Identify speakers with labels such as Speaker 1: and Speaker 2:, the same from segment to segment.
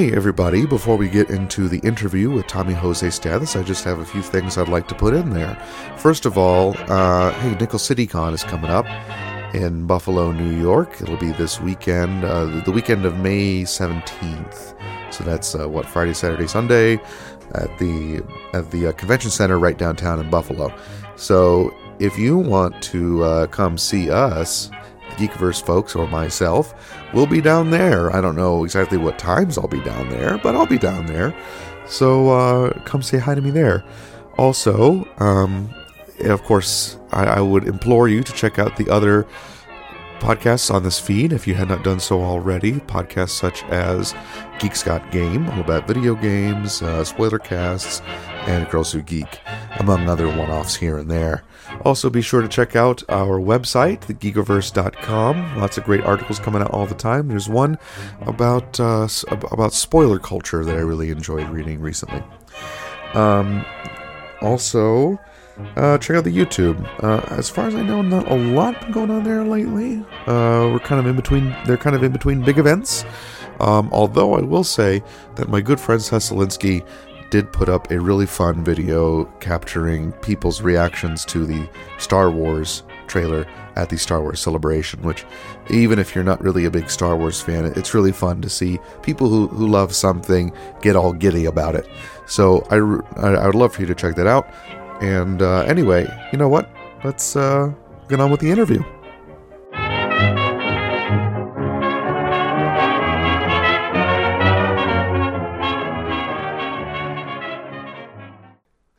Speaker 1: Hey, everybody. Before we get into the interview with Tommy José Stathes, I just have a few things I'd like to put in there. First of all, uh, hey, Nickel City Con is coming up in Buffalo, New York. It'll be this weekend, uh, the weekend of May 17th. So that's uh, what Friday, Saturday, Sunday at the at the uh, convention center right downtown in Buffalo. So if you want to uh, come see us, Geekiverse folks or myself, we'll be down there. I don't know exactly what times I'll be down there, but I'll be down there. So uh, come say hi to me there. Also, um, of course, I, I would implore you to check out the other podcasts on this feed if you had not done so already. Podcasts such as Geeks Got Game, all about video games, uh, spoiler casts, and Girls Who Geek, among other one offs here and there. Also, be sure to check out our website, thegeekiverse.com. Lots of great articles coming out all the time. There's one about uh, about spoiler culture that I really enjoyed reading recently. Um, also, uh, check out the YouTube. Uh, as far as I know, not a lot been going on there lately. Uh, we're kind of in between. They're kind of in between big events. Um, although I will say that my good friend Sesalinsky did put up a really fun video capturing people's reactions to the Star Wars trailer at the Star Wars celebration, which, even if you're not really a big Star Wars fan, it's really fun to see people who, who love something get all giddy about it. So I, I, would love for you to check that out. And uh, anyway, you know what? Let's uh, get on with the interview.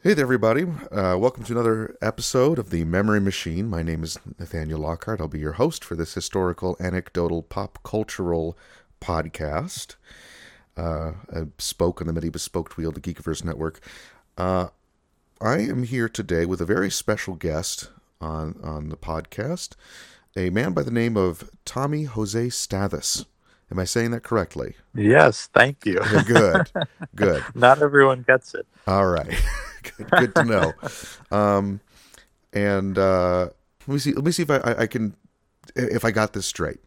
Speaker 1: Hey there, everybody. Uh, welcome to another episode of The Memory Machine. My name is Nathaniel Lockhart. I'll be your host for this historical, anecdotal, pop cultural podcast. Uh, spoke on the Many Bespoke Wheel, the Geekiverse Network. Uh, I am here today with a very special guest on, on the podcast, a man by the name of Tommy José Stathes. Am I saying that correctly?
Speaker 2: Yes, thank you.
Speaker 1: good, good.
Speaker 2: Not everyone gets it.
Speaker 1: All right. good, good to know. Um, and uh, let me see. Let me see if I, I, I can if I got this straight.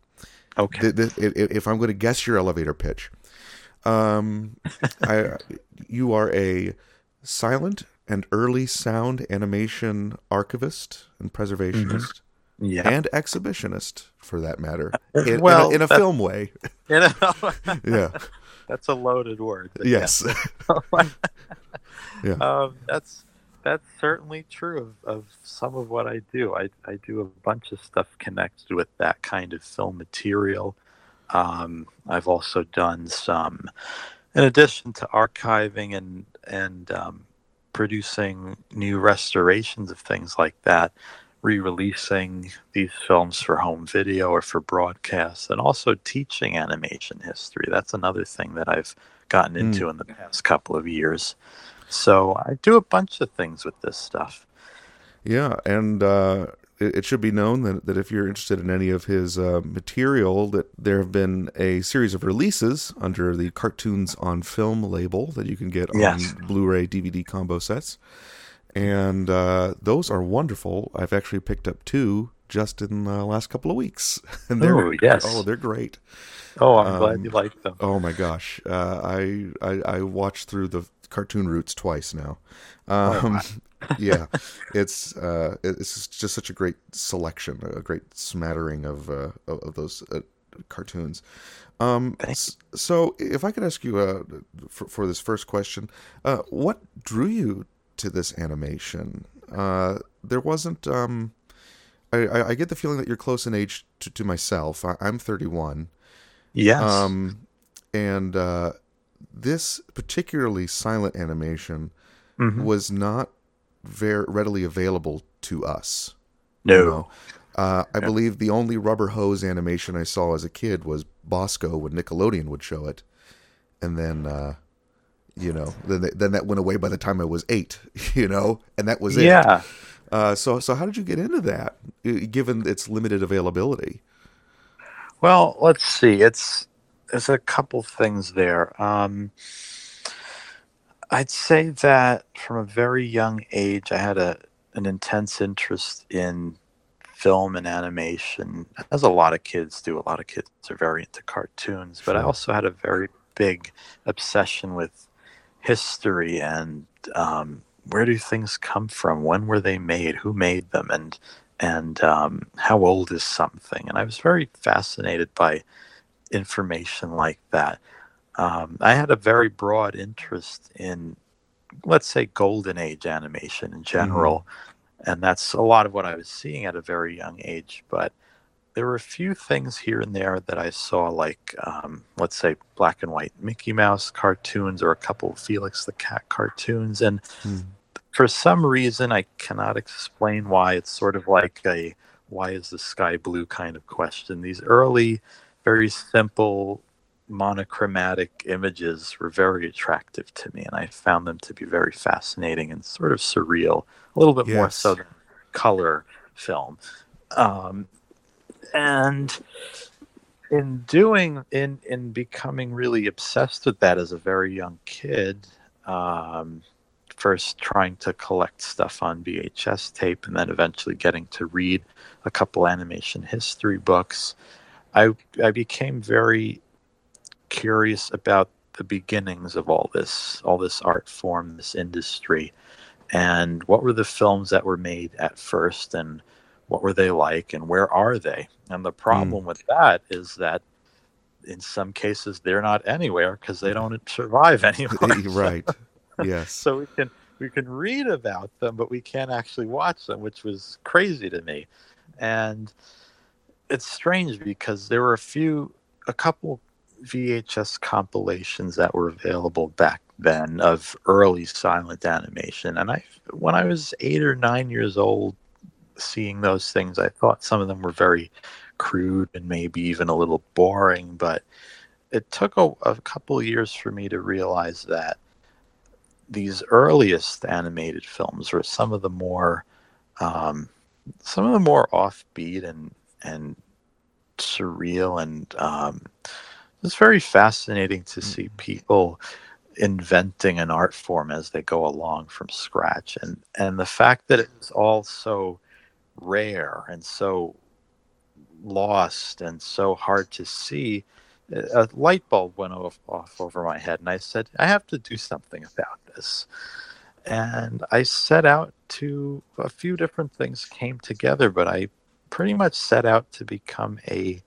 Speaker 2: Okay.
Speaker 1: The, the, if, I'm going to guess your elevator pitch, um, I you are a silent and early sound animation archivist and preservationist. Mm-hmm.
Speaker 2: Yeah.
Speaker 1: And exhibitionist, for that matter, in, well, in a, in a film way.
Speaker 2: In a,
Speaker 1: yeah,
Speaker 2: that's a loaded word.
Speaker 1: Yes.
Speaker 2: Yeah. yeah. Um, that's that's certainly true of, of some of what I do. I, I do a bunch of stuff connected with that kind of film material. Um, I've also done some, in addition to archiving and and um, producing new restorations of things like that, re-releasing these films for home video or for broadcast, and also teaching animation history. That's another thing that I've gotten into mm. in the past couple of years. So I do a bunch of things with this stuff.
Speaker 1: Yeah, and uh, it, it, should be known that, that if you're interested in any of his uh, material, that there have been a series of releases under the Cartoons on Film label that you can get
Speaker 2: yes.
Speaker 1: on Blu-ray DVD combo sets, and uh, those are wonderful. I've actually picked up two just in the last couple of weeks, and they're
Speaker 2: oh yes,
Speaker 1: oh they're great.
Speaker 2: Oh, I'm um, glad you like them.
Speaker 1: Oh my gosh, uh, I, I I watched through the cartoon roots twice now. Oh, um, oh, yeah, it's uh, it's just such a great selection, a great smattering of uh, of those uh, cartoons. Um, so, if I could ask you uh, for, for this first question, uh, what drew you to this animation? Uh, there wasn't. Um, I, I, get the feeling that you're close in age to, to myself. I, am 31.
Speaker 2: Yes.
Speaker 1: Um, and uh, this particularly silent animation mm-hmm. was not very readily available to us.
Speaker 2: No. You know?
Speaker 1: uh, I no. believe the only rubber hose animation I saw as a kid was Bosko when Nickelodeon would show it, and then uh, you know then then that went away by the time I was eight. You know, and that was
Speaker 2: it. Yeah.
Speaker 1: Uh, so so how did you get into that, given its limited availability?
Speaker 2: Well, let's see. It's there's a couple things there. Um, I'd say that from a very young age, I had a an intense interest in film and animation, as a lot of kids do. A lot of kids are very into cartoons, but I also had a very big obsession with history and um, where do things come from? When were they made? Who made them? And and um, how old is something? And I was very fascinated by information like that. Um, I had a very broad interest in, let's say, golden age animation in general, mm-hmm. and that's a lot of what I was seeing at a very young age. But there were a few things here and there that I saw, like um, let's say black and white Mickey Mouse cartoons or a couple of Felix the Cat cartoons, and mm. for some reason I cannot explain why it's sort of like a why is the sky blue kind of question. These early, very simple monochromatic images were very attractive to me, and I found them to be very fascinating and sort of surreal, a little bit yes. more so than color film. Um, and in doing in in becoming really obsessed with that as a very young kid um, first trying to collect stuff on vhs tape and then eventually getting to read a couple animation history books i i became very curious about the beginnings of all this all this art form this industry and what were the films that were made at first and what were they like and where are they? And the problem mm. with that is that in some cases they're not anywhere because they don't survive anywhere.
Speaker 1: Right. Yes.
Speaker 2: So we can we can read about them but we can't actually watch them which was crazy to me. And it's strange because there were a few a couple vhs compilations that were available back then of early silent animation. And i when i was eight or nine years old seeing those things. I thought some of them were very crude and maybe even a little boring, but it took a, a couple years for me to realize that these earliest animated films were some of the more um, some of the more offbeat and and surreal and um, it's very fascinating to see mm-hmm. people inventing an art form as they go along from scratch and and the fact that it's all so rare and so lost and so hard to see, a light bulb went off, off over my head, and I said, I have to do something about this. And I set out to, a few different things came together, but I pretty much set out to become a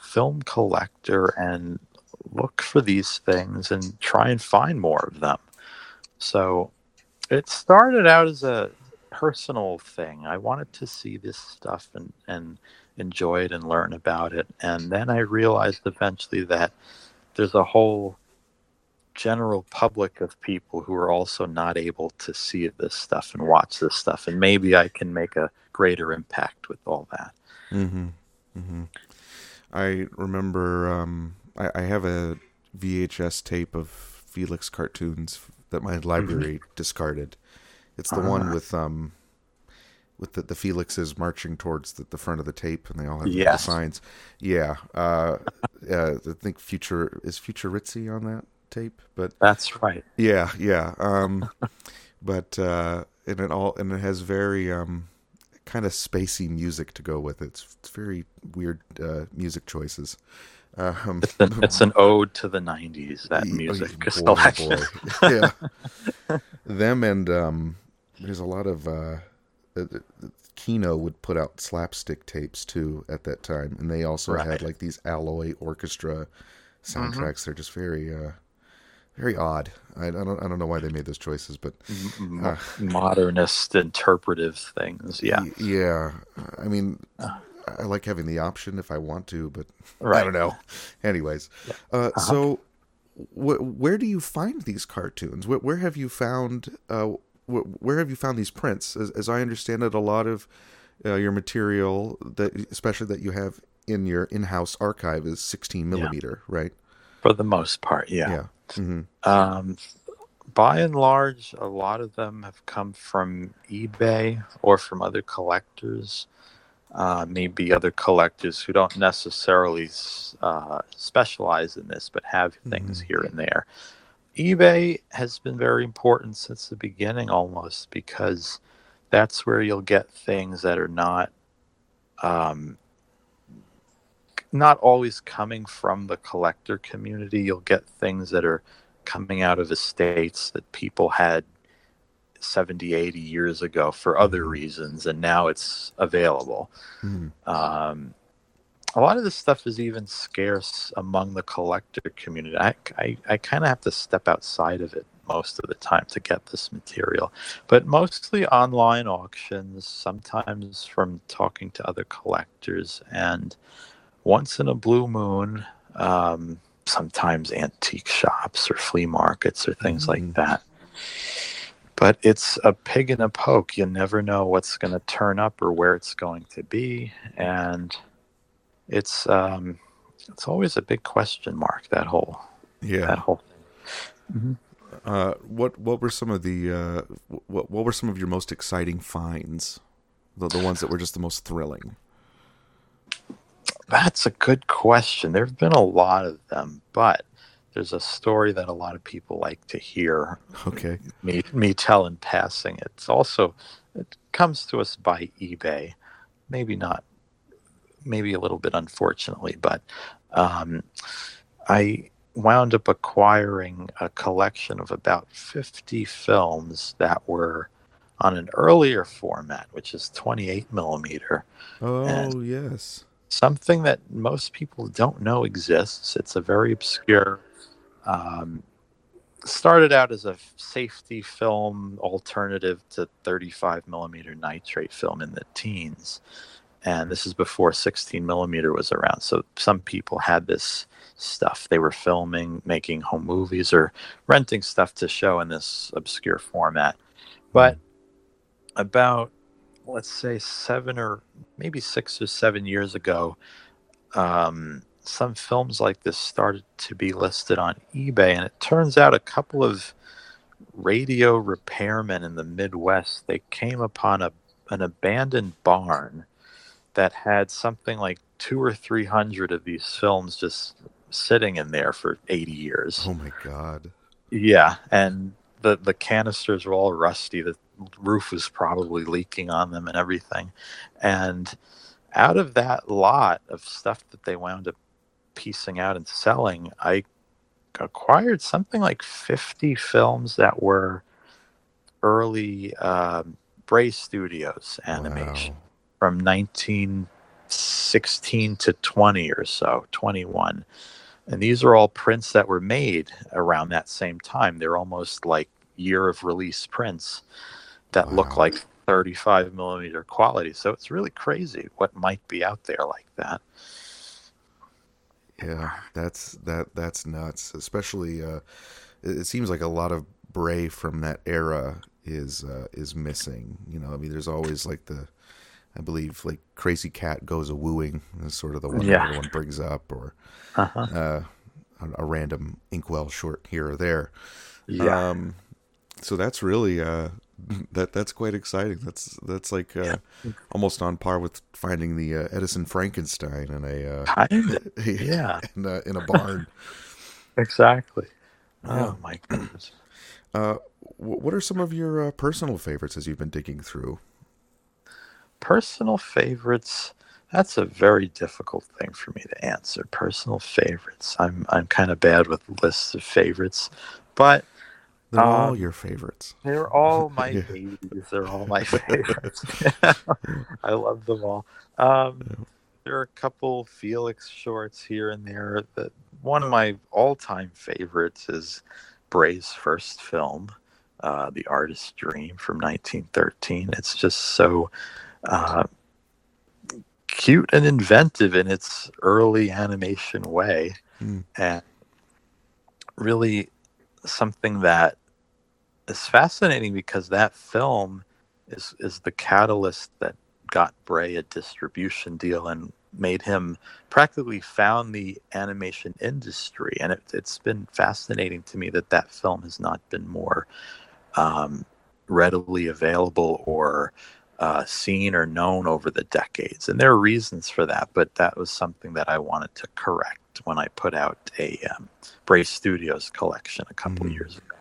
Speaker 2: film collector and look for these things and try and find more of them. So it started out as a personal thing. I wanted to see this stuff and, and enjoy it and learn about it. And then I realized eventually that there's a whole general public of people who are also not able to see this stuff and watch this stuff. And maybe I can make a greater impact with all that.
Speaker 1: Mm-hmm. Mm-hmm. I remember um, I, I have a VHS tape of Felix cartoons that my library mm-hmm. discarded. It's the uh, one with um with the, the Felixes marching towards the, the front of the tape and they all have yes. the signs. Yeah. Uh, uh, I think Future is Futuritzy on that tape, but
Speaker 2: That's right.
Speaker 1: Yeah, yeah. Um but uh and it all and it has very um kind of spacey music to go with it. It's, it's very weird uh, music choices.
Speaker 2: Um, it's, an, it's, an, ode to the '90s. That music boy. Boy.
Speaker 1: yeah, them and um, there's a lot of uh, Kino would put out slapstick tapes too at that time, and they also right. had like these alloy orchestra soundtracks. Mm-hmm. They're just very, uh, very odd. I, I, don't, I don't know why they made those choices, but
Speaker 2: uh, modernist interpretive things. Yeah,
Speaker 1: yeah. I mean, uh. I like having the option if I want to, but right. I don't know. Anyways, yeah. uh, uh-huh. so wh- where do you find these cartoons? Where, where have you found? Where have you found these prints? As, as I understand it, a lot of uh, your material that, especially that you have in your in-house archive, is 16 millimeter, yeah. right?
Speaker 2: For the most part, yeah.
Speaker 1: Yeah. Mm-hmm.
Speaker 2: Um, by and large, a lot of them have come from eBay or from other collectors. Uh, maybe other collectors who don't necessarily uh, specialize in this, but have things mm-hmm. here and there eBay has been very important since the beginning almost because that's where you'll get things that are not um, not always coming from the collector community. You'll get things that are coming out of estates that people had 70, 80 years ago for other mm-hmm. reasons, and now it's available. Mm. Um, a lot of this stuff is even scarce among the collector community. I, I, I kind of have to step outside of it most of the time to get this material, but mostly online auctions, sometimes from talking to other collectors, and once in a blue moon, um, sometimes antique shops or flea markets or things mm-hmm. like that. But it's a pig in a poke. You never know what's going to turn up or where it's going to be, and it's um, it's always a big question mark. That whole
Speaker 1: yeah
Speaker 2: that whole.
Speaker 1: Mm-hmm. Uh, what what were some of the uh, what what were some of your most exciting finds? The the ones that were just the most thrilling.
Speaker 2: That's a good question. There have been a lot of them, but there's a story that a lot of people like to hear.
Speaker 1: Okay.
Speaker 2: Me me tell in passing. It's also it comes to us by eBay. Maybe not maybe a little bit unfortunately, but um, I wound up acquiring a collection of about 50 films that were on an earlier format, which is 28 millimeter.
Speaker 1: Oh, and yes.
Speaker 2: Something that most people don't know exists. It's a very obscure. Um, started out as a safety film alternative to 35 millimeter nitrate film in the teens and this is before 16 millimeter was around so some people had this stuff. They were filming making home movies or renting stuff to show in this obscure format. But about let's say seven or maybe six or seven years ago um, some films like this started to be listed on ebay and it turns out a couple of radio repairmen in the midwest they came upon a, an abandoned barn that had something like two or three hundred of these films just sitting in there for 80 years.
Speaker 1: Oh my god.
Speaker 2: Yeah, and the the canisters were all rusty. The roof was probably leaking on them and everything. And out of that lot of stuff that they wound up piecing out and selling, I acquired something like 50 films that were early um, Bray Studios animation. Wow from 1916 to 20 or so, 21. And these are all prints that were made around that same time. They're almost like year of release prints that wow. look like 35 millimeter quality. So it's really crazy what might be out there like that.
Speaker 1: Yeah, that's that that's nuts. Especially, uh, it, seems like a lot of Bray from that era is uh, is missing. You know, I mean, there's always like the I believe like Krazy Kat Goes a Wooing is sort of the one yeah. everyone brings up, or uh-huh. uh, a, a, random Inkwell short here or there.
Speaker 2: Yeah. Um,
Speaker 1: so that's really uh, that that's quite exciting. That's that's like uh, yeah. almost on par with finding the uh, Edison Frankenstein in a
Speaker 2: uh, yeah
Speaker 1: in a, in a barn.
Speaker 2: exactly. Oh my goodness.
Speaker 1: Uh, what are some of your uh, personal favorites as you've been digging through?
Speaker 2: Personal favorites? That's a very difficult thing for me to answer. Personal favorites. I'm i'm kind of bad with lists of favorites but
Speaker 1: they're um, all your favorites.
Speaker 2: they're all my yeah. babies. They're all my favorites. I love them all. Um, yeah. there are a couple felix shorts here and there. That one of my all-time favorites is bray's first film uh, the artist's dream from 1913 it's just so uh, cute and inventive in its early animation way, mm. and really something that is fascinating because that film is is the catalyst that got Bray a distribution deal and made him practically found the animation industry. And it, has been fascinating to me that that film has not been more um, readily available or uh, seen or known over the decades. And there are reasons for that, but that was something that I wanted to correct when I put out a um, Bray Studios collection a couple mm. years ago.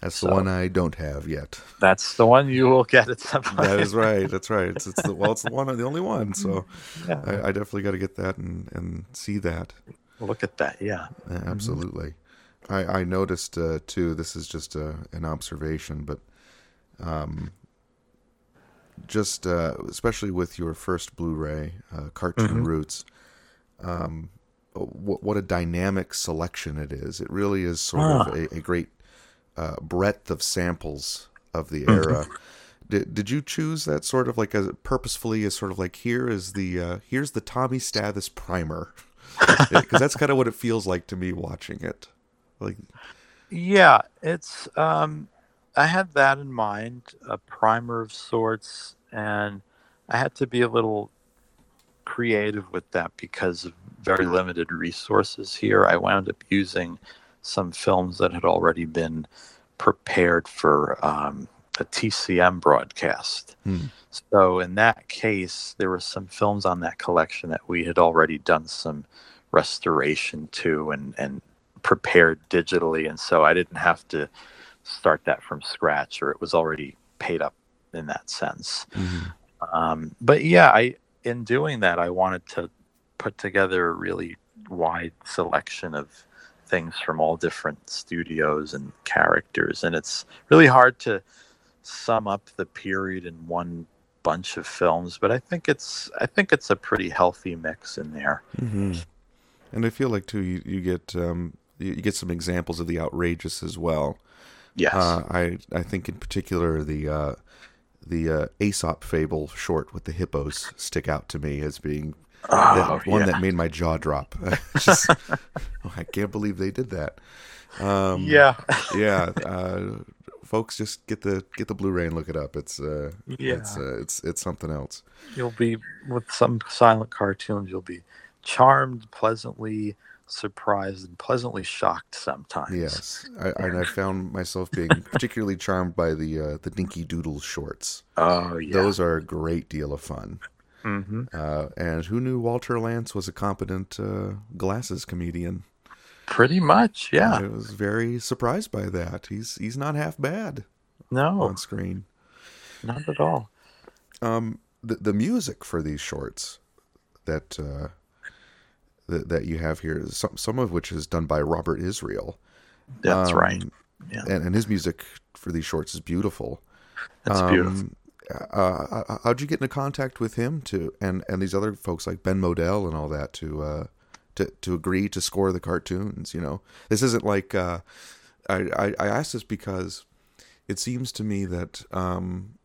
Speaker 1: That's so, the one I don't have yet.
Speaker 2: That's the one you will get at some point.
Speaker 1: That is right. That's right. It's, it's the, well, it's the one, the only one. So yeah. I, I, definitely got to get that and, and see that.
Speaker 2: Look at that. Yeah.
Speaker 1: yeah mm-hmm. absolutely. Mm-hmm. I, I noticed uh, too. This is just a, an observation, but um, just uh, especially with your first Blu-ray, uh, Cartoon mm-hmm. Roots. Um, what, what a dynamic selection it is. It really is sort ah. of a, a great uh, breadth of samples of the mm-hmm. era. did, did you choose that sort of like a purposefully as sort of like here is the uh, here's the Tommy Stathes primer because that's kind of what it feels like to me watching it. Like,
Speaker 2: yeah, it's um, I had that in mind, a primer of sorts, and I had to be a little creative with that because of very limited resources here. I wound up using some films that had already been prepared for um, a TCM broadcast. Hmm. So in that case, there were some films on that collection that we had already done some restoration to and and prepared digitally, and so I didn't have to start that from scratch, or it was already paid up in that sense. Mm-hmm. Um, but yeah, I in doing that, I wanted to put together a really wide selection of things from all different studios and characters, and it's really hard to sum up the period in one bunch of films. But I think it's I think it's a pretty healthy mix in there.
Speaker 1: Mm-hmm. And I feel like too, you, you get um, you, you get some examples of the outrageous as well.
Speaker 2: Yes,
Speaker 1: uh, I I think in particular the uh, the uh, Aesop fable short with the hippos stick out to me as being oh, one yeah. that made my jaw drop. Just, oh, I can't believe they did that.
Speaker 2: Um, yeah,
Speaker 1: yeah. Uh, folks, just get the get the Blu-ray and look it up. It's uh, yeah, it's uh, it's it's something else.
Speaker 2: You'll be with some silent cartoons. You'll be charmed, pleasantly surprised and pleasantly shocked sometimes.
Speaker 1: Yes, I, and I found myself being particularly charmed by the uh, the Dinky Doodles shorts.
Speaker 2: Oh yeah,
Speaker 1: those are a great deal of fun. Mm-hmm. Uh, and who knew Walter Lantz was a competent uh, glasses comedian?
Speaker 2: Pretty much, yeah.
Speaker 1: I was very surprised by that. He's he's not half bad.
Speaker 2: No,
Speaker 1: on screen,
Speaker 2: not at all.
Speaker 1: Um, the the music for these shorts that uh, that, that you have here, some some of which is done by Robert Israel.
Speaker 2: That's um, right. Yeah.
Speaker 1: And, and his music for these shorts is beautiful.
Speaker 2: That's um, beautiful.
Speaker 1: Uh, uh, how'd you get into contact with him to and and these other folks like Ben Model and all that to uh, to to agree to score the cartoons? You know, this isn't like uh, I, I I asked this because it seems to me that um,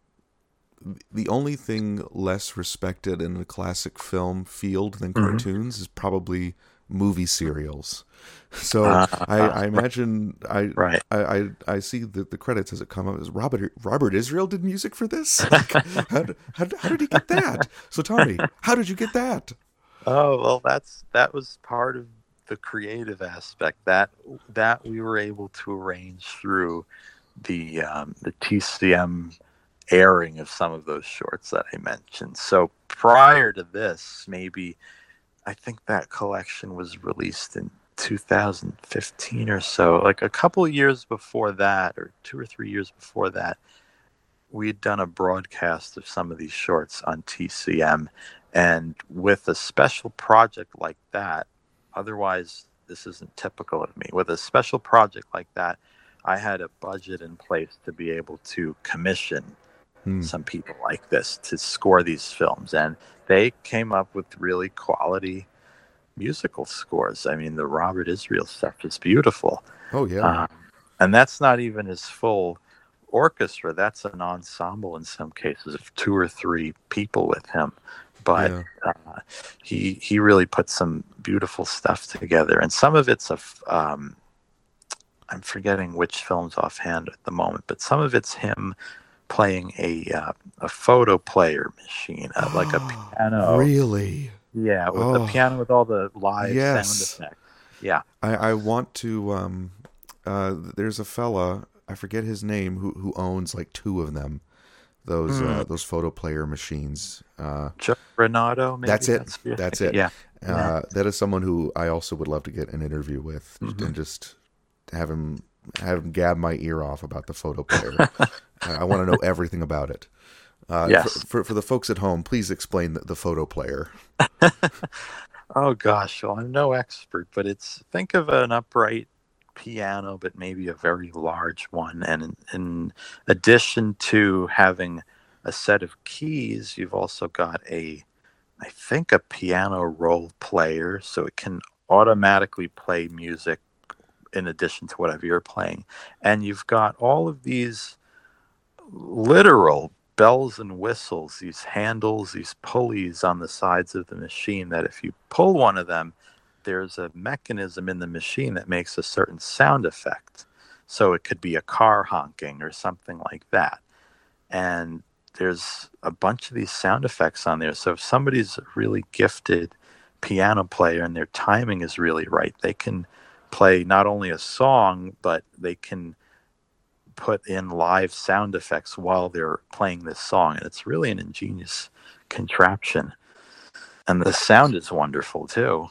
Speaker 1: the only thing less respected in the classic film field than mm-hmm. cartoons is probably movie serials. So uh, I, I, imagine I,
Speaker 2: right.
Speaker 1: I, I, I see the, the credits as it come up as Robert Robert Israel did music for this. Like, how, how, how did he get that? So Tommy, how did you get that?
Speaker 2: Oh well, that's that was part of the creative aspect that that we were able to arrange through the um, the TCM airing of some of those shorts that I mentioned. So prior to this, maybe I think that collection was released in 2015 or so. Like a couple years before that, or two or three years before that, we had done a broadcast of some of these shorts on TCM. And with a special project like that, otherwise, this isn't typical of me. With a special project like that, I had a budget in place to be able to commission hmm. some people like this to score these films, and they came up with really quality musical scores. I mean, the Robert Israel stuff is beautiful.
Speaker 1: Oh yeah, um,
Speaker 2: and that's not even his full orchestra. That's an ensemble in some cases of two or three people with him. But yeah. uh, he he really put some beautiful stuff together, and some of it's a um, I'm forgetting which films offhand at the moment, but some of it's him playing a uh, a photo player machine, uh, like a piano.
Speaker 1: Really?
Speaker 2: Yeah, with oh. the piano with all the live yes. sound effects. Yeah.
Speaker 1: I, I want to. Um, uh, there's a fella I forget his name who who owns like two of them. Those mm. those photo player machines. Uh,
Speaker 2: Rinaudo. Maybe?
Speaker 1: That's it. That's, that's it.
Speaker 2: Yeah.
Speaker 1: Uh, that is someone who I also would love to get an interview with mm-hmm. and just have him have him gab my ear off about the photo player. I want to know everything about it. Uh,
Speaker 2: Yes.
Speaker 1: For, for for the folks at home, please explain the, the photo player.
Speaker 2: Oh gosh, well, I'm no expert, but it's think of an upright piano, but maybe a very large one. And in, in addition to having a set of keys, you've also got a, I think, a piano roll player, so it can automatically play music in addition to whatever you're playing. And you've got all of these literal bells and whistles, these handles, these pulleys on the sides of the machine that if you pull one of them, there's a mechanism in the machine that makes a certain sound effect. So it could be a car honking or something like that. And there's a bunch of these sound effects on there. So if somebody's a really gifted piano player and their timing is really right, they can play not only a song, but they can put in live sound effects while they're playing this song. And it's really an ingenious contraption. And the sound is wonderful too.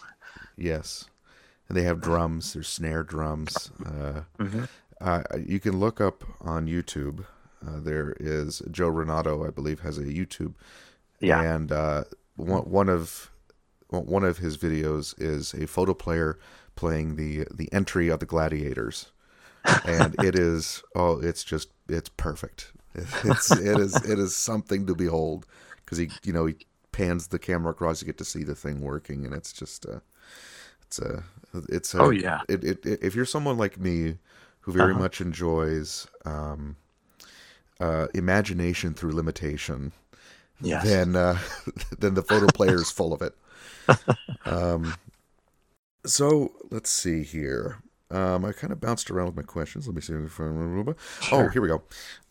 Speaker 1: Yes, and they have drums. There's snare drums. Uh,
Speaker 2: Mhm.
Speaker 1: uh, you can look up on YouTube. Uh, there is Joe Rinaudo, I believe, has a YouTube,
Speaker 2: Yeah.
Speaker 1: and uh, one one of one of his videos is a photo player playing the the entry of the Gladiators, and it is oh, it's just it's perfect. It's it is it is something to behold because he you know he pans the camera across, you get to see the thing working, and it's just uh, it's a it's a,
Speaker 2: Oh, yeah.
Speaker 1: It, it, it, if you're someone like me who very
Speaker 2: Uh-huh.
Speaker 1: much enjoys um, uh, imagination through limitation,
Speaker 2: Yes.
Speaker 1: then uh, then the photo player is full of it. Um, so let's see here. Um, I kind of bounced around with my questions. Let me see. If I, oh,
Speaker 2: Sure.
Speaker 1: here we go.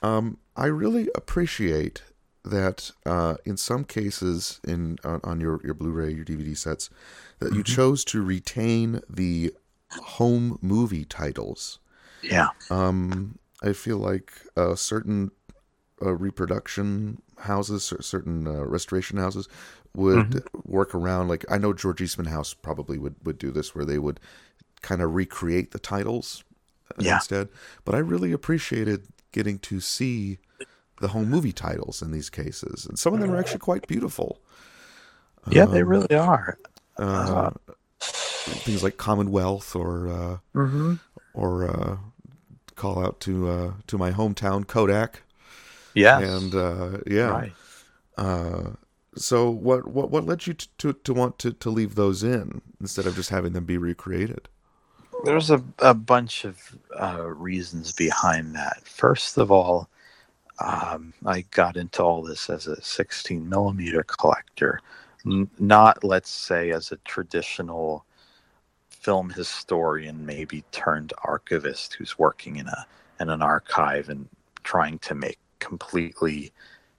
Speaker 1: Um, I really appreciate that uh, in some cases in on, on your, your Blu-ray, your DVD sets, that you chose to retain the home movie titles.
Speaker 2: Yeah.
Speaker 1: Um, I feel like uh, certain uh, reproduction houses, cer- certain uh, restoration houses, would work around. Like I know George Eastman House probably would would do this, where they would kind of recreate the titles uh,
Speaker 2: Yeah.
Speaker 1: instead. But I really appreciated getting to see the home movie titles in these cases, and some of them are actually quite beautiful.
Speaker 2: Yeah, they
Speaker 1: Um,
Speaker 2: really are.
Speaker 1: Uh, things like Commonwealth or. Uh,
Speaker 2: Mm-hmm.
Speaker 1: or uh, call out to uh, to my hometown Kodak.
Speaker 2: Yeah,
Speaker 1: And uh, yeah,
Speaker 2: Right.
Speaker 1: uh, so what what what led you to, to, to want to, to leave those in instead of just having them be recreated?
Speaker 2: There's a, a bunch of uh, reasons behind that. First of all, um, I got into all this as a 16 millimeter collector, N- not, let's say, as a traditional film historian, maybe turned archivist who's working in a in an archive and trying to make completely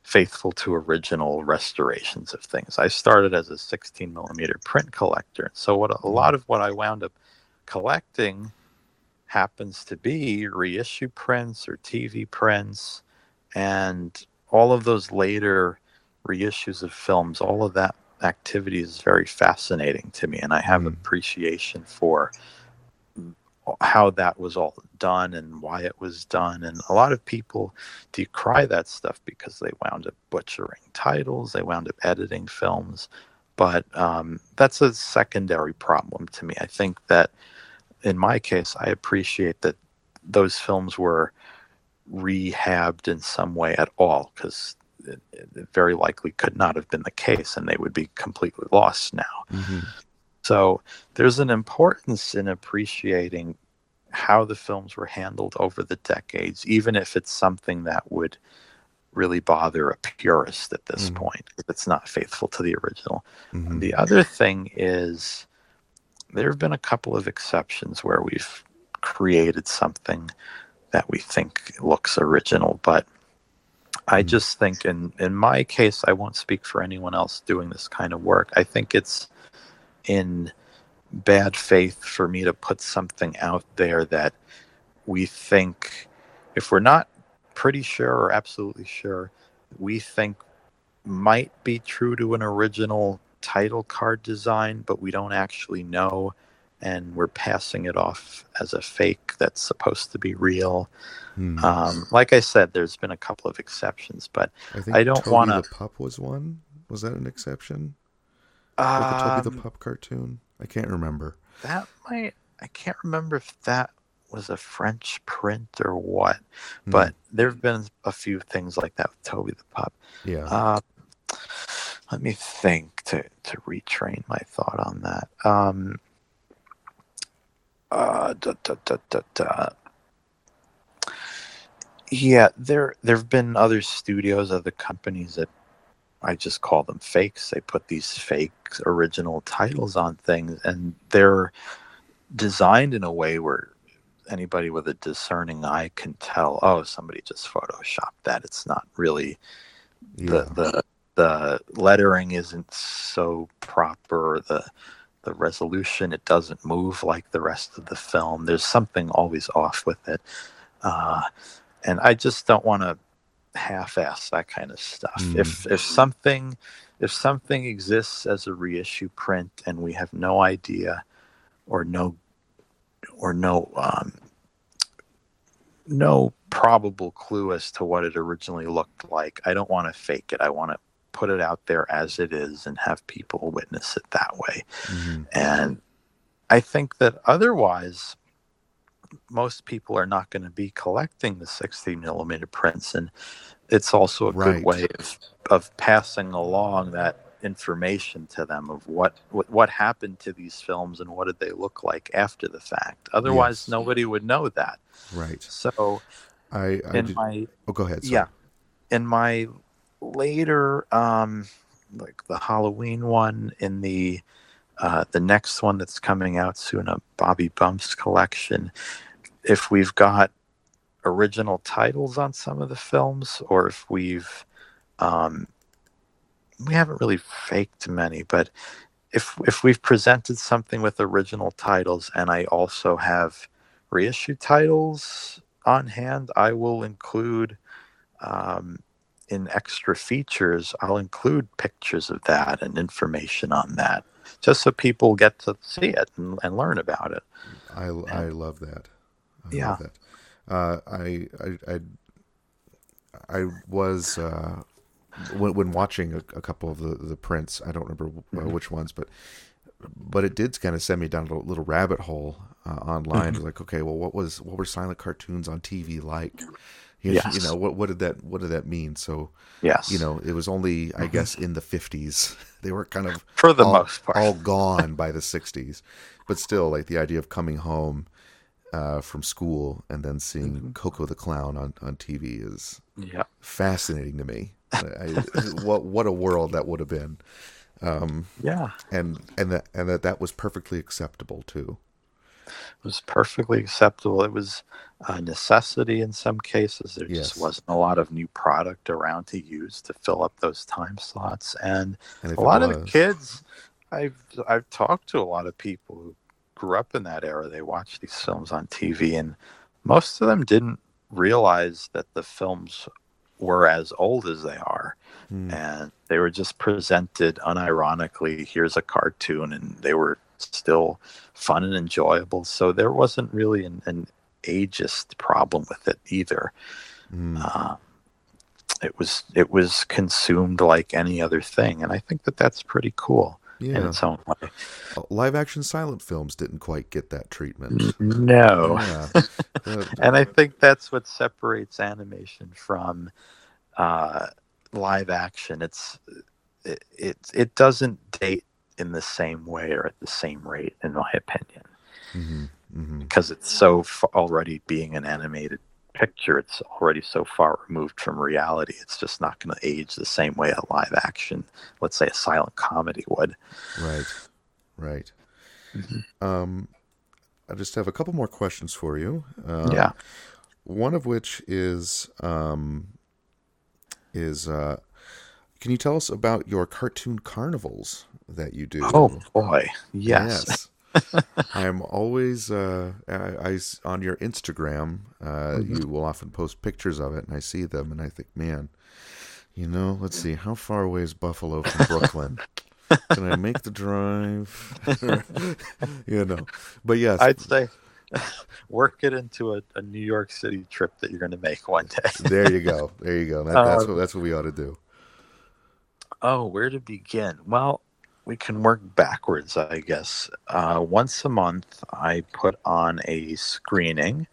Speaker 2: faithful to original restorations of things. I started as a 16 millimeter print collector, so what a lot of what I wound up collecting happens to be reissue prints or TV prints and all of those later reissues of films, all of that activity is very fascinating to me and I have
Speaker 1: Mm.
Speaker 2: appreciation for how that was all done and why it was done and a lot of people decry that stuff because they wound up butchering titles they wound up editing films but um, that's a secondary problem to me i think that in my case i appreciate that those films were rehabbed in some way at all because it, it very likely could not have been the case and they would be completely lost now
Speaker 1: Mm-hmm.
Speaker 2: so there's an importance in appreciating how the films were handled over the decades, even if it's something that would really bother a purist at this
Speaker 1: Mhm.
Speaker 2: point, if it's not faithful to the original.
Speaker 1: Mm-hmm.
Speaker 2: The other thing is there have been a couple of exceptions where we've created something that we think looks original, but I
Speaker 1: Mm.
Speaker 2: just think in in my case, I won't speak for anyone else doing this kind of work. I think it's in bad faith for me to put something out there that we think if we're not pretty sure or absolutely sure we think might be true to an original title card design but we don't actually know and we're passing it off as a fake that's supposed to be real. Hmm. Um, like I said, there's been a couple of exceptions, but I, I don't want to.
Speaker 1: The pup was one. Was that an exception? Um, the Toby the um, pup cartoon. I can't remember.
Speaker 2: That might. I can't remember if that was a French print or what, hmm. but there have been a few things like that with Toby the pup.
Speaker 1: Yeah. Uh,
Speaker 2: let me think to to retrain my thought on that. Um, uh, da, da, da, yeah, there there have been other studios, other companies that I just call them fakes. They put these fake original titles on things, and they're designed in a way where anybody with a discerning eye can tell. Oh, somebody just photoshopped that. It's not really yeah. the the lettering isn't so proper. The the resolution it doesn't move like the rest of the film. There's something always off with it, uh, and I just don't want to half-ass that kind of stuff. Mm. If if something if something exists as a reissue print and we have no idea or no or no um, no probable clue as to what it originally looked like, I don't want to fake it. I want to put it out there as it is and have people witness it that way. Mm-hmm. And I think that otherwise, most people are not going to be collecting the 16 millimeter prints. And it's also a right. good way of, of passing along that information to them of what, what, what happened to these films and what did they look like after the fact. Otherwise, yes. nobody would know that.
Speaker 1: Right.
Speaker 2: So,
Speaker 1: I, I in did, my oh, go ahead.
Speaker 2: Sorry. Yeah, in my later, um, like the Halloween one, in the uh, the next one that's coming out soon, a Bobby Bumps collection. If we've got original titles on some of the films, or if we've um, we haven't really faked many, but if if we've presented something with original titles, and I also have reissue titles on hand, I will include um, in extra features, I'll include pictures of that and information on that, just so people get to see it and, and learn about it.
Speaker 1: I, and, I love that. I
Speaker 2: yeah.
Speaker 1: Love that. Uh, I, I, I, I was uh, when, when watching a, a, couple of the, the prints. I don't remember uh, mm-hmm. which ones, but but it did kind of send me down a little rabbit hole uh, online. Mm-hmm. Like, okay, well, what was what were silent cartoons on TV like? Yes. you know what what did that what did that mean? So
Speaker 2: yes,
Speaker 1: you know it was only I mm-hmm. guess in the fifties they were kind of
Speaker 2: for the
Speaker 1: all,
Speaker 2: most part
Speaker 1: all gone by the sixties, but still like the idea of coming home uh, from school and then seeing mm-hmm. Koko the clown on, on TV is
Speaker 2: yeah
Speaker 1: fascinating to me. I, what what a world that would have been. Um,
Speaker 2: yeah,
Speaker 1: and and that and that that was perfectly acceptable too.
Speaker 2: It was perfectly acceptable. It was a necessity in some cases. There yes. just wasn't a lot of new product around to use to fill up those time slots, and, and a lot of the kids. I've I've talked to a lot of people who grew up in that era. They watched these films on TV, and most of them didn't realize that the films were as old as they are. Mm. And they were just presented unironically. Here's a cartoon, and they were still fun and enjoyable. So there wasn't really an, an ageist problem with it either. Mm. Uh, it was it was consumed like any other thing, and I think that that's pretty cool yeah. in its own way.
Speaker 1: Uh, live action silent films didn't quite get that treatment.
Speaker 2: No, yeah. and I think that's what separates animation from uh, live action. It's it, it it doesn't date in the same way or at the same rate, in my opinion, mm-hmm, mm-hmm. because it's so f- already being an animated picture. It's already so far removed from reality. It's just not going to age the same way a live action, let's say a silent comedy would.
Speaker 1: Right, right. Mm-hmm. Um, I just have a couple more questions for you.
Speaker 2: Um, yeah.
Speaker 1: One of which is um, is uh, can you tell us about your cartoon carnivals that you do?
Speaker 2: Oh boy, yes.
Speaker 1: yes. I'm always uh, I, I, on your Instagram. Uh, mm-hmm. You will often post pictures of it, and I see them, and I think, man, you know, let's see, how far away is Buffalo from Brooklyn? Can I make the drive? you know, but yes,
Speaker 2: I'd say work it into a, a, New York City trip that you're going to make one day.
Speaker 1: there you go. There you go. That, that's uh, what that's what we ought to do.
Speaker 2: Oh, where to begin? Well, we can work backwards, I guess. Uh, once a month, I put on a screening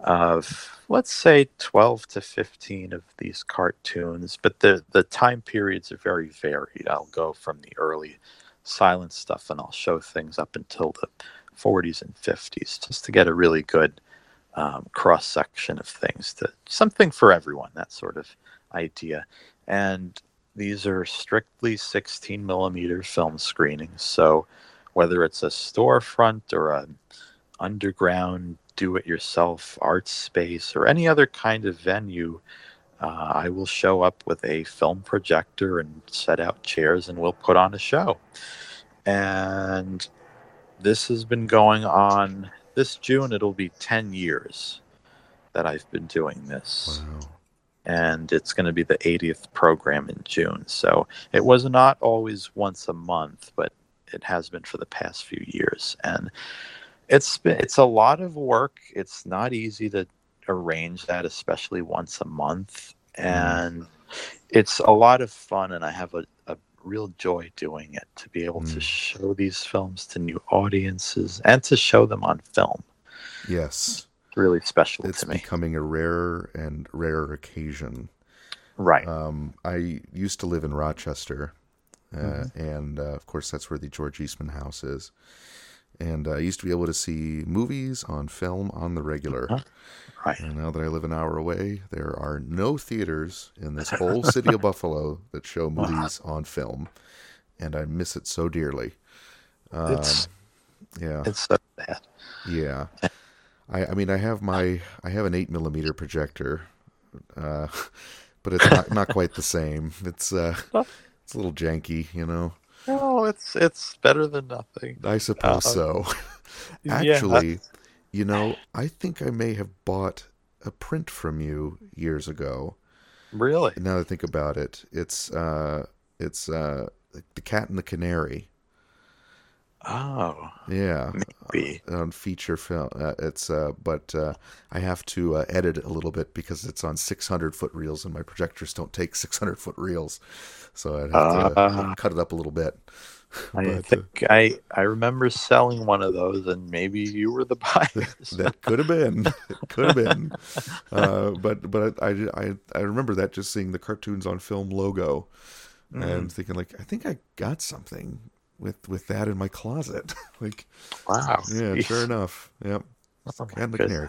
Speaker 2: of, let's say, 12 to 15 of these cartoons, but the, the time periods are very varied. I'll go from the early silent stuff and I'll show things up until the 40s and 50s just to get a really good um, cross section of things to something for everyone, that sort of idea. And these are strictly 16 millimeter film screenings. So whether it's a storefront or an underground do it yourself art space or any other kind of venue, uh, I will show up with a film projector and set out chairs and we'll put on a show. And this has been going on this June, it'll be 10 years that I've been doing this. Wow and it's going to be the 80th program in June. So it was not always once a month, but it has been for the past few years, and it's been it's a lot of work. It's not easy to arrange that, especially once a month, mm-hmm. and it's a lot of fun, and I have a, a real joy doing it to be able mm. to show these films to new audiences and to show them on film.
Speaker 1: Yes
Speaker 2: really special
Speaker 1: it's
Speaker 2: to me.
Speaker 1: It's becoming a rarer and rarer occasion.
Speaker 2: Right.
Speaker 1: Um, I used to live in Rochester, uh, mm-hmm. and uh, of course that's where the George Eastman House is. And uh, I used to be able to see movies on film on the regular. Uh-huh.
Speaker 2: Right.
Speaker 1: And now that I live an hour away, there are no theaters in this whole city of Buffalo that show movies on film, and I miss it so dearly.
Speaker 2: Um, it's
Speaker 1: yeah,
Speaker 2: it's so bad.
Speaker 1: Yeah. I, I mean, I have my I have an eight millimeter projector, uh, but it's not not quite the same. It's uh, it's a little janky, you know.
Speaker 2: Oh, it's it's better than nothing.
Speaker 1: I suppose uh, so. Actually, yeah. you know, I think I may have bought a print from you years ago.
Speaker 2: Really?
Speaker 1: Now that I think about it, it's uh, it's uh, the Cat and the Canary.
Speaker 2: Oh,
Speaker 1: yeah,
Speaker 2: maybe
Speaker 1: uh, on feature film. Uh, it's uh, but uh, I have to uh, edit it a little bit because it's on 600 foot reels, and my projectors don't take 600 foot reels, so I have to uh, cut it up a little bit.
Speaker 2: I but, think I I remember selling one of those, and maybe you were the buyer.
Speaker 1: that could have been, it could have been, but but I, I I remember that just seeing the cartoons on film logo, mm-hmm. and thinking like I think I got something with with that in my closet. like,
Speaker 2: wow,
Speaker 1: yeah, Jeez. sure enough, yep, oh and the canary.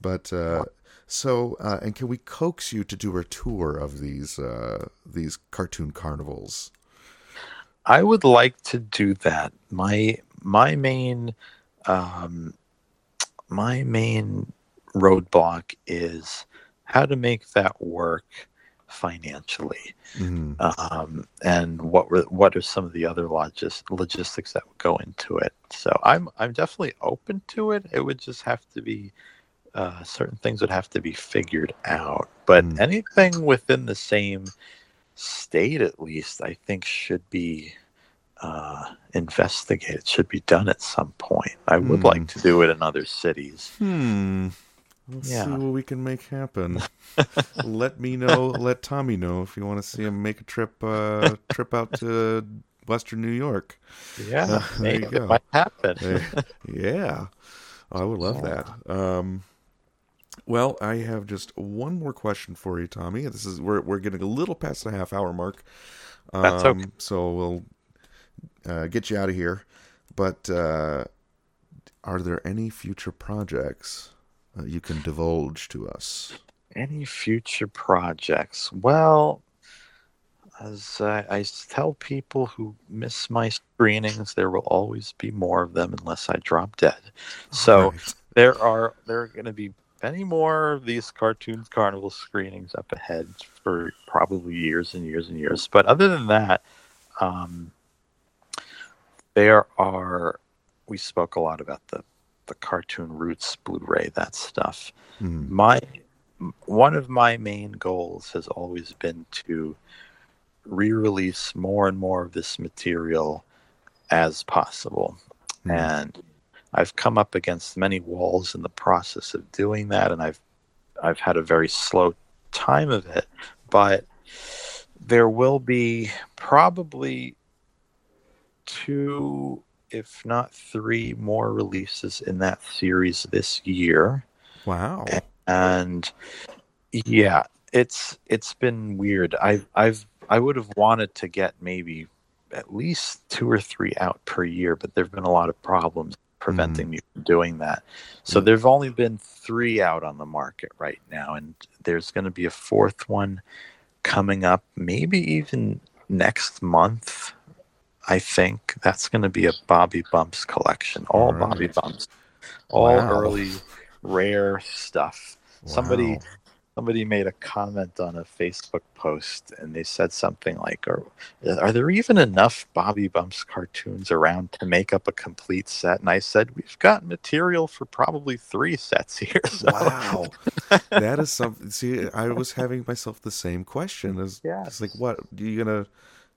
Speaker 1: But uh, so, uh, and can we coax you to do a tour of these uh, these cartoon carnivals?
Speaker 2: I would like to do that. My my main um, my main roadblock is how to make that work financially, mm-hmm. um, and what were what are some of the other logis- logistics that would go into it. So I'm I'm definitely open to it. It would just have to be uh, certain things would have to be figured out. But mm. anything within the same state, at least, I think should be uh, investigated. Should be done at some point. I would mm. like to do it in other cities.
Speaker 1: Hmm. Let's yeah. see what we can make happen. let me know. Let Tommy know if you want to see him make a trip uh, trip out to Western New York.
Speaker 2: Yeah, uh, maybe it might happen.
Speaker 1: yeah, I would love that. Um, well, I have just one more question for you, Tommy. This is we're we're getting a little past the half hour mark.
Speaker 2: Um, That's okay.
Speaker 1: So we'll uh, get you out of here. But uh, are there any future projects uh, you can divulge to us?
Speaker 2: Any future projects? Well, as I, I, tell people who miss my screenings, there will always be more of them unless I drop dead. So right. there are there are going to be many more of these cartoons carnival screenings up ahead for probably years and years and years. But other than that, um, there are. We spoke a lot about the the Cartoon Roots Blu-ray, that stuff. Mm. My one of my main goals has always been to re-release more and more of this material as possible. Mm. And I've come up against many walls in the process of doing that, and I've I've had a very slow time of it. But there will be probably two, if not three, more releases in that series this year.
Speaker 1: Wow!
Speaker 2: And yeah, it's it's been weird. I've I've I would have wanted to get maybe at least two or three out per year, but there've been a lot of problems preventing mm. me from doing that. So mm. there've only been three out on the market right now, and there's going to be a fourth one coming up, maybe even next month. I think that's going to be a Bobby Bumps collection, all right. Bobby Bumps, all wow. early rare stuff. Wow. Somebody somebody made a comment on a Facebook post and they said something like, are, are there even enough Bobby Bumps cartoons around to make up a complete set? And I said, We've got material for probably three sets here. So.
Speaker 1: Wow. that is something. See, I was having myself the same question. As, yes. It's like, what? Are you going to.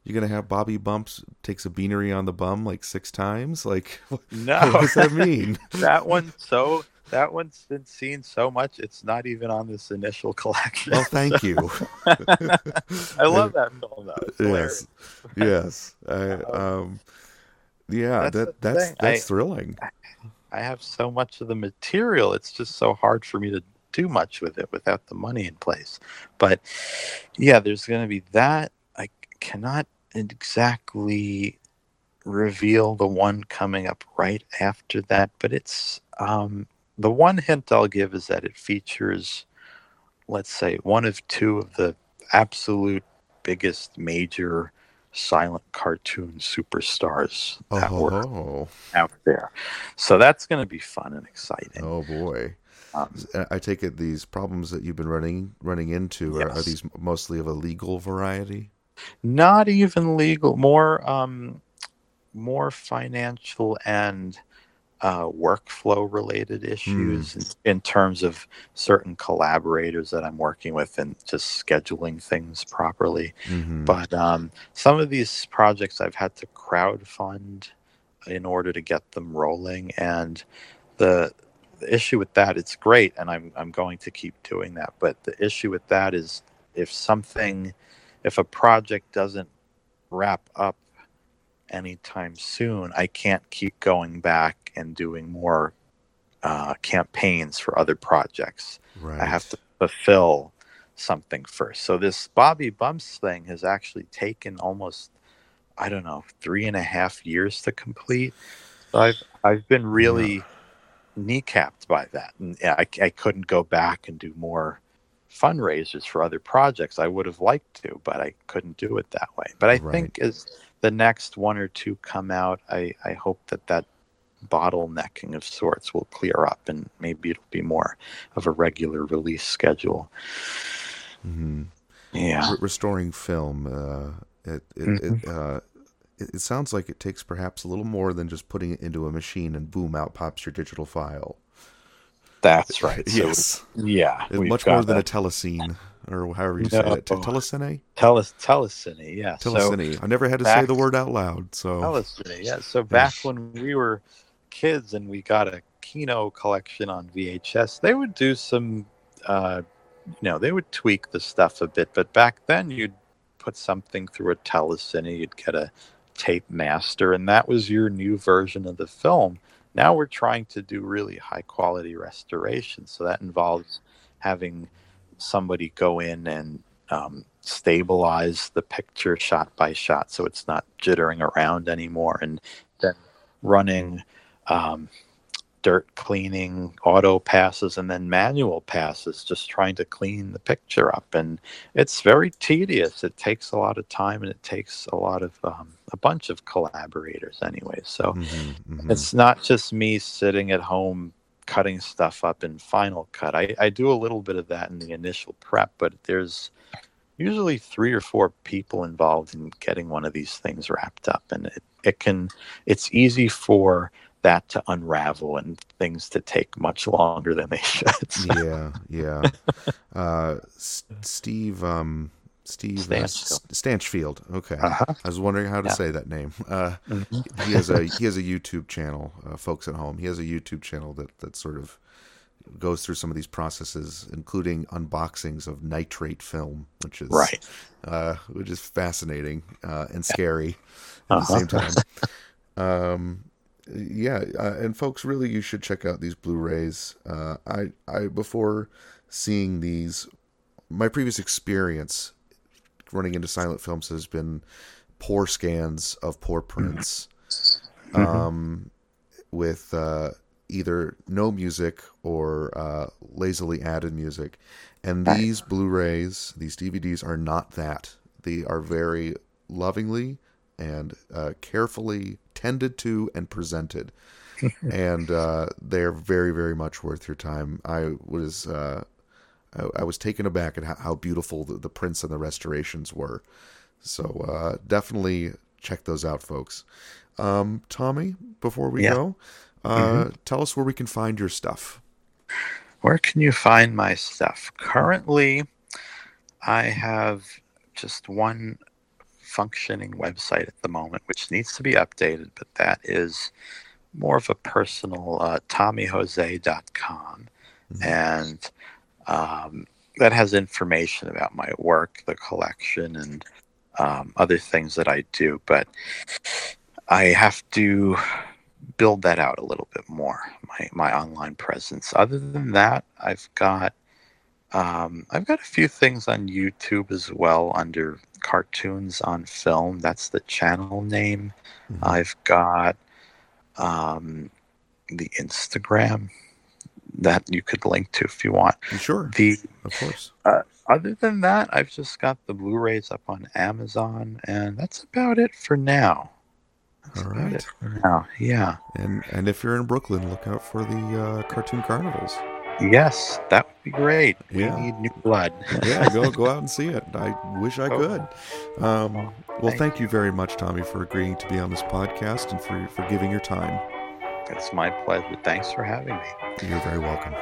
Speaker 1: You're gonna have Bobby Bumps takes a beanery on the bum like six times? Like, no. what does that mean?
Speaker 2: that one so that one's been seen so much it's not even on this initial collection.
Speaker 1: Well, thank you.
Speaker 2: I love that film though.
Speaker 1: yes, yes. I, um, yeah, that's that that's thing. that's I, thrilling.
Speaker 2: I have so much of the material; it's just so hard for me to do much with it without the money in place. But yeah, there's going to be that. I cannot exactly reveal the one coming up right after that, but it's um, the one hint I'll give is that it features, let's say, one of two of the absolute biggest major silent cartoon superstars that oh. were out there. So that's going to be fun and exciting.
Speaker 1: Oh boy. Um, I take it these problems that you've been running running into yes. are, are, these mostly of a legal variety?
Speaker 2: Not even legal, more um, more financial and uh, workflow related issues mm. in, in, terms of certain collaborators that I'm working with and just scheduling things properly. Mm-hmm. But um, some of these projects I've had to crowd fund in order to get them rolling. And the, the issue with that, it's great, and I'm, I'm going to keep doing that. But the issue with that is if something, if a project doesn't wrap up anytime soon, I can't keep going back and doing more uh, campaigns for other projects. Right. I have to fulfill something first. So this Bobby Bumps thing has actually taken almost, I don't know, three and a half years to complete. So I've I've been really yeah. kneecapped by that, and I, I couldn't go back and do more fundraisers for other projects. I would have liked to, but I couldn't do it that way. But I right. think as the next one or two come out, I, I hope that that bottlenecking of sorts will clear up and maybe it'll be more of a regular release schedule.
Speaker 1: Mm-hmm. Yeah. Re- restoring film, uh, it, it, mm-hmm. it, uh, it, it sounds like it takes perhaps a little more than just putting it into a machine and boom, out pops your digital file.
Speaker 2: That's right.
Speaker 1: yes.
Speaker 2: yeah.
Speaker 1: Much more than a telecine or however you no, say it. Telecine?
Speaker 2: Teles, telecine, yeah.
Speaker 1: Telecine. So I never had to say the word out loud. So
Speaker 2: telecine, yeah. So back when we were kids and we got a Kino collection on VHS, they would do some, uh, you know, they would tweak the stuff a bit. But back then, you'd put something through a telecine, you'd get a tape master, and that was your new version of the film. Now we're trying to do really high quality restoration, so that involves having somebody go in and um, stabilize the picture shot by shot so it's not jittering around anymore and then running um, dirt cleaning auto passes and then manual passes just trying to clean the picture up and it's very tedious it takes a lot of time and it takes a lot of um, a bunch of collaborators anyway so mm-hmm, mm-hmm. it's not just me sitting at home cutting stuff up in Final Cut. I, I do a little bit of that in the initial prep, but there's usually three or four people involved in getting one of these things wrapped up, and it, it can it's easy for that to unravel and things to take much longer than they should.
Speaker 1: So. Yeah, yeah. uh, S- Steve, um, Steve
Speaker 2: Stanchfield.
Speaker 1: Uh, Stanchfield. Okay,
Speaker 2: Uh-huh.
Speaker 1: I was wondering how to
Speaker 2: Yeah.
Speaker 1: say that name. Uh,
Speaker 2: Mhm.
Speaker 1: he has a he has a YouTube channel, uh, folks at home. He has a YouTube channel that that sort of goes through some of these processes, including unboxings of nitrate film, which is
Speaker 2: Right.
Speaker 1: uh, which is fascinating uh, and scary at the
Speaker 2: Uh-huh.
Speaker 1: same time. Um, yeah, uh, and folks, really, you should check out these Blu-rays. Uh, I, I before seeing these, my previous experience running into silent films has been poor scans of poor prints, um, with uh, either no music or uh, lazily added music. And these Blu-rays, these DVDs, are not that. They are very lovingly and uh, carefully tended to and presented, and uh, they're very, very much worth your time. I was uh, I, I was taken aback at how, how beautiful the, the prints and the restorations were. So uh, definitely check those out, folks. Um, Tommy, before we
Speaker 2: Yeah.
Speaker 1: go, uh, tell us where we can find your stuff.
Speaker 2: Where can you find my stuff? Currently, I have just one functioning website at the moment, which needs to be updated, but that is more of a personal uh, TommyJose.com.
Speaker 1: Mhm.
Speaker 2: And um, that has information about my work, the collection, and um, other things that I do. But I have to build that out a little bit more my my online presence other than that i've got um, i've got a few things on youtube as well under cartoons on film. That's the channel name.
Speaker 1: Mhm.
Speaker 2: i've got um, the instagram that you could link to if you want.
Speaker 1: Sure,
Speaker 2: the
Speaker 1: of course.
Speaker 2: other than that i've just got the blu-rays up on amazon and that's about it for now. That's
Speaker 1: All
Speaker 2: about it for now. Yeah.
Speaker 1: And and if you're in Brooklyn, look out for the uh, cartoon carnivals.
Speaker 2: Yes, that would be great.
Speaker 1: Yeah.
Speaker 2: We need new blood.
Speaker 1: Yeah, go go out and see it. I wish I
Speaker 2: Oh.
Speaker 1: could. Um, well,
Speaker 2: Thank
Speaker 1: thank you very much, Tommy, for agreeing to be on this podcast and for for giving your time.
Speaker 2: It's my pleasure. Thanks for having me.
Speaker 1: You're very welcome.